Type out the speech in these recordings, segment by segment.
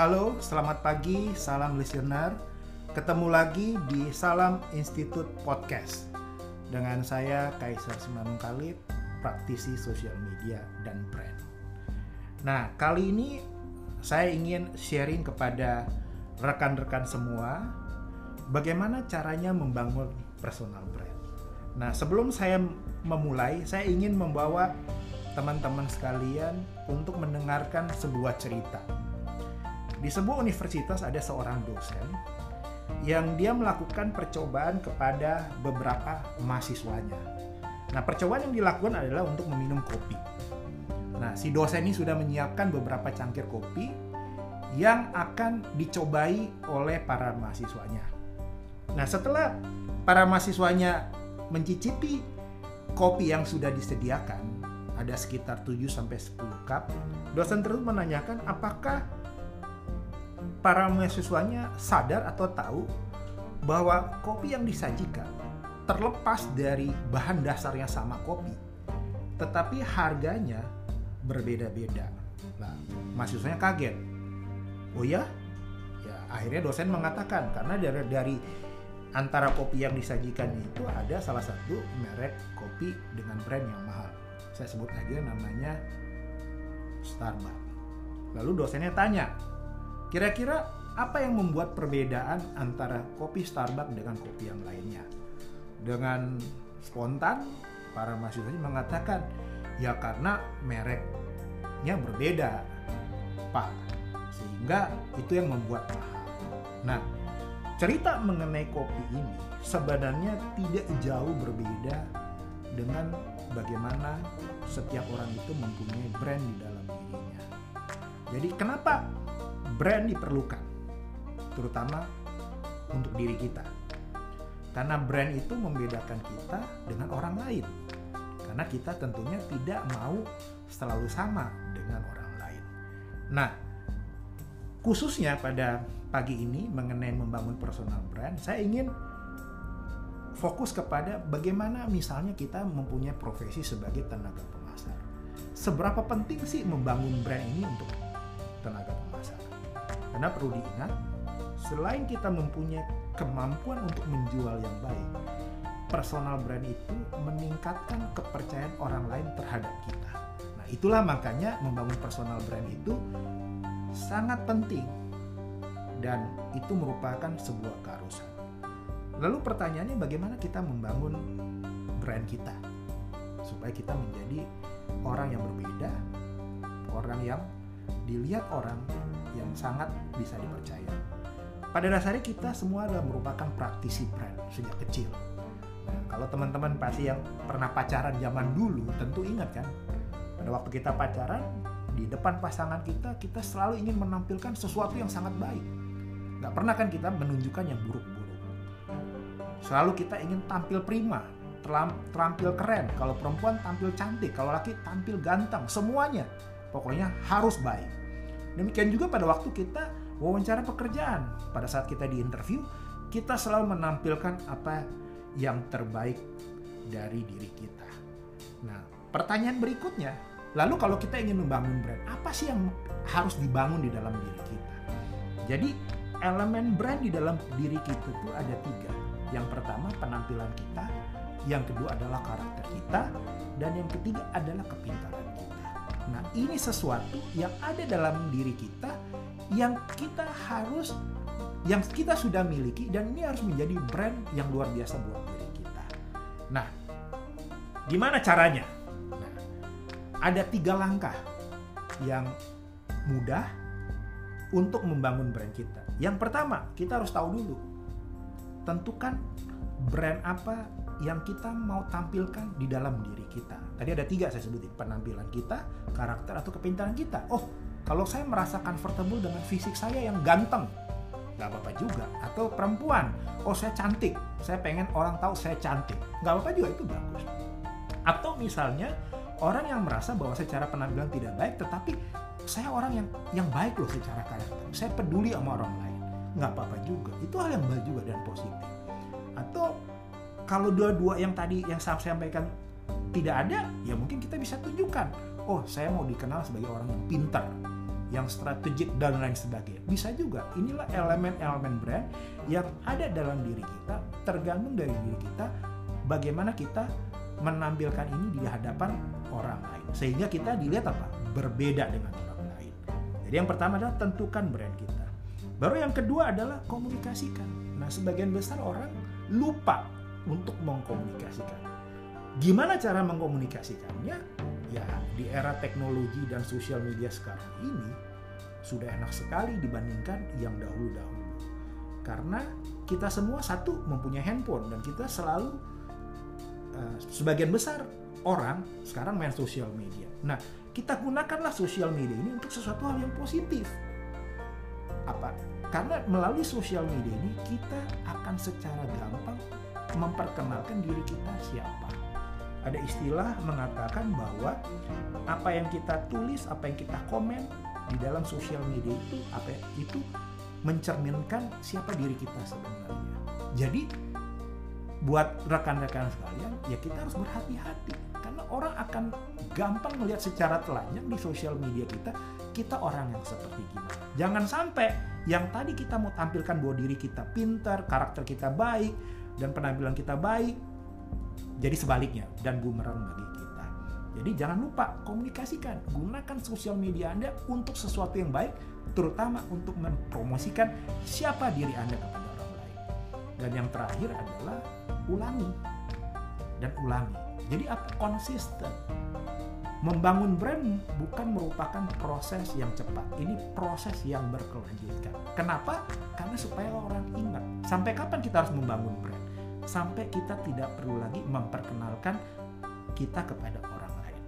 Halo, selamat pagi, salam listener. Ketemu lagi di Salam Institute Podcast dengan saya Kaisar Simanung Khalid, praktisi sosial media dan brand. Nah, kali ini saya ingin sharing kepada rekan-rekan semua bagaimana caranya membangun personal brand. Nah, sebelum saya memulai, saya ingin membawa teman-teman sekalian untuk mendengarkan sebuah cerita. Di sebuah universitas ada seorang dosen yang dia melakukan percobaan kepada beberapa mahasiswanya. Nah, percobaan yang dilakukan adalah untuk meminum kopi. Nah, si dosen ini sudah menyiapkan beberapa cangkir kopi yang akan dicobai oleh para mahasiswanya. Nah, setelah para mahasiswanya mencicipi kopi yang sudah disediakan, ada sekitar 7 sampai 10 cup, dosen terus menanyakan apakah para mahasiswanya sadar atau tahu bahwa kopi yang disajikan terlepas dari bahan dasarnya sama kopi, tetapi harganya berbeda-beda. Nah, mahasiswanya kaget. Oh ya? Ya, akhirnya dosen mengatakan karena dari dari antara kopi yang disajikan itu ada salah satu merek kopi dengan brand yang mahal. Saya sebut aja namanya Starbucks. Lalu dosennya tanya, Kira-kira apa yang membuat perbedaan antara kopi Starbucks dengan kopi yang lainnya? Dengan spontan, para mahasiswa mengatakan, ya karena mereknya berbeda, Pak. Sehingga itu yang membuat mahal. Nah, cerita mengenai kopi ini sebenarnya tidak jauh berbeda dengan bagaimana setiap orang itu mempunyai brand di dalam dirinya. Jadi kenapa brand diperlukan, terutama untuk diri kita. Karena brand itu membedakan kita dengan orang lain. Karena kita tentunya tidak mau selalu sama dengan orang lain. Nah, khususnya pada pagi ini mengenai membangun personal brand, saya ingin fokus kepada bagaimana misalnya kita mempunyai profesi sebagai tenaga pemasar. Seberapa penting sih membangun brand ini untuk tenaga pemasar? Karena perlu diingat, selain kita mempunyai kemampuan untuk menjual yang baik, personal brand itu meningkatkan kepercayaan orang lain terhadap kita. Nah, itulah makanya membangun personal brand itu sangat penting dan itu merupakan sebuah keharusan. Lalu pertanyaannya bagaimana kita membangun brand kita supaya kita menjadi orang yang berbeda, orang yang dilihat orang yang sangat bisa dipercaya. Pada dasarnya kita semua adalah merupakan praktisi brand sejak kecil. Nah, kalau teman-teman pasti yang pernah pacaran zaman dulu tentu ingat kan, pada waktu kita pacaran di depan pasangan kita kita selalu ingin menampilkan sesuatu yang sangat baik. Gak pernah kan kita menunjukkan yang buruk-buruk. Selalu kita ingin tampil prima, terampil keren. Kalau perempuan tampil cantik, kalau laki tampil ganteng, semuanya pokoknya harus baik. Demikian juga pada waktu kita wawancara pekerjaan. Pada saat kita di interview, kita selalu menampilkan apa yang terbaik dari diri kita. Nah, pertanyaan berikutnya, lalu kalau kita ingin membangun brand, apa sih yang harus dibangun di dalam diri kita? Jadi, elemen brand di dalam diri kita itu ada tiga. Yang pertama penampilan kita, yang kedua adalah karakter kita, dan yang ketiga adalah kepintaran kita. Nah, ini sesuatu yang ada dalam diri kita yang kita harus yang kita sudah miliki dan ini harus menjadi brand yang luar biasa buat diri kita. Nah, gimana caranya? Nah, ada tiga langkah yang mudah untuk membangun brand kita. Yang pertama, kita harus tahu dulu tentukan brand apa yang kita mau tampilkan di dalam diri kita. Tadi ada tiga saya sebutin, penampilan kita, karakter atau kepintaran kita. Oh, kalau saya merasa comfortable dengan fisik saya yang ganteng, nggak apa-apa juga. Atau perempuan, oh saya cantik, saya pengen orang tahu saya cantik, nggak apa-apa juga itu bagus. Atau misalnya orang yang merasa bahwa secara penampilan tidak baik, tetapi saya orang yang yang baik loh secara karakter, saya peduli sama orang lain, nggak apa-apa juga. Itu hal yang baik juga dan positif. Atau kalau dua-dua yang tadi yang saya sampaikan tidak ada, ya mungkin kita bisa tunjukkan. Oh, saya mau dikenal sebagai orang yang pintar. Yang strategik dan lain sebagainya. Bisa juga. Inilah elemen-elemen brand yang ada dalam diri kita, tergantung dari diri kita bagaimana kita menampilkan ini di hadapan orang lain. Sehingga kita dilihat apa? Berbeda dengan orang lain. Jadi yang pertama adalah tentukan brand kita. Baru yang kedua adalah komunikasikan. Nah, sebagian besar orang lupa untuk mengkomunikasikan. Gimana cara mengkomunikasikannya? Ya, di era teknologi dan sosial media sekarang ini sudah enak sekali dibandingkan yang dahulu-dahulu. Karena kita semua satu mempunyai handphone dan kita selalu uh, sebagian besar orang sekarang main sosial media. Nah, kita gunakanlah sosial media ini untuk sesuatu hal yang positif. Apa? Karena melalui sosial media ini kita akan secara gampang memperkenalkan diri kita siapa ada istilah mengatakan bahwa apa yang kita tulis, apa yang kita komen di dalam sosial media itu apa itu mencerminkan siapa diri kita sebenarnya. Jadi buat rekan-rekan sekalian, ya kita harus berhati-hati karena orang akan gampang melihat secara telanjang di sosial media kita kita orang yang seperti gimana. Jangan sampai yang tadi kita mau tampilkan bahwa diri kita pintar, karakter kita baik dan penampilan kita baik, jadi sebaliknya dan bumerang bagi kita. Jadi jangan lupa komunikasikan, gunakan sosial media Anda untuk sesuatu yang baik, terutama untuk mempromosikan siapa diri Anda kepada orang lain. Dan yang terakhir adalah ulangi dan ulangi. Jadi apa konsisten. Membangun brand bukan merupakan proses yang cepat. Ini proses yang berkelanjutan. Kenapa? Karena supaya orang ingat. Sampai kapan kita harus membangun brand? Sampai kita tidak perlu lagi memperkenalkan kita kepada orang lain.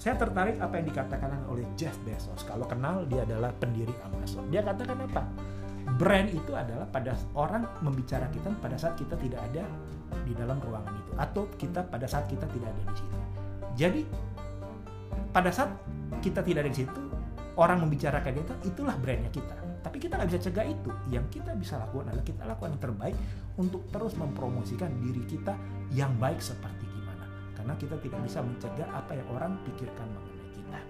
Saya tertarik apa yang dikatakan oleh Jeff Bezos. Kalau kenal dia adalah pendiri Amazon. Dia katakan apa? Brand itu adalah pada orang membicara kita pada saat kita tidak ada di dalam ruangan itu atau kita pada saat kita tidak ada di situ. Jadi pada saat kita tidak ada di situ, orang membicarakan kita itulah brandnya kita tapi kita nggak bisa cegah itu. Yang kita bisa lakukan adalah kita lakukan yang terbaik untuk terus mempromosikan diri kita yang baik seperti gimana. Karena kita tidak bisa mencegah apa yang orang pikirkan mengenai kita.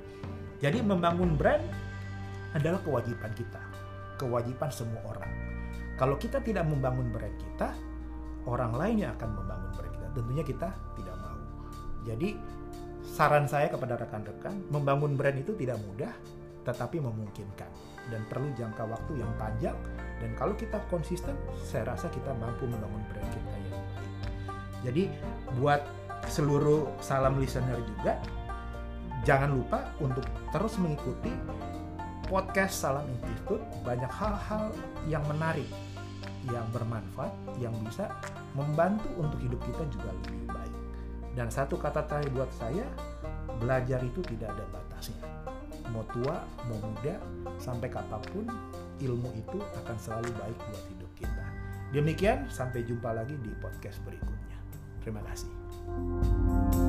Jadi membangun brand adalah kewajiban kita. Kewajiban semua orang. Kalau kita tidak membangun brand kita, orang lain yang akan membangun brand kita. Tentunya kita tidak mau. Jadi saran saya kepada rekan-rekan, membangun brand itu tidak mudah, tetapi memungkinkan. Dan perlu jangka waktu yang panjang. Dan kalau kita konsisten saya rasa kita mampu membangun brand kita yang baik. Jadi buat seluruh salam listener juga jangan lupa untuk terus mengikuti podcast Salam Institute. Banyak hal-hal yang menarik yang bermanfaat yang bisa membantu untuk hidup kita juga lebih baik. Dan satu kata terakhir buat saya belajar itu tidak ada batasnya mau tua mau muda sampai kapan pun ilmu itu akan selalu baik buat hidup kita. Demikian sampai jumpa lagi di podcast berikutnya. Terima kasih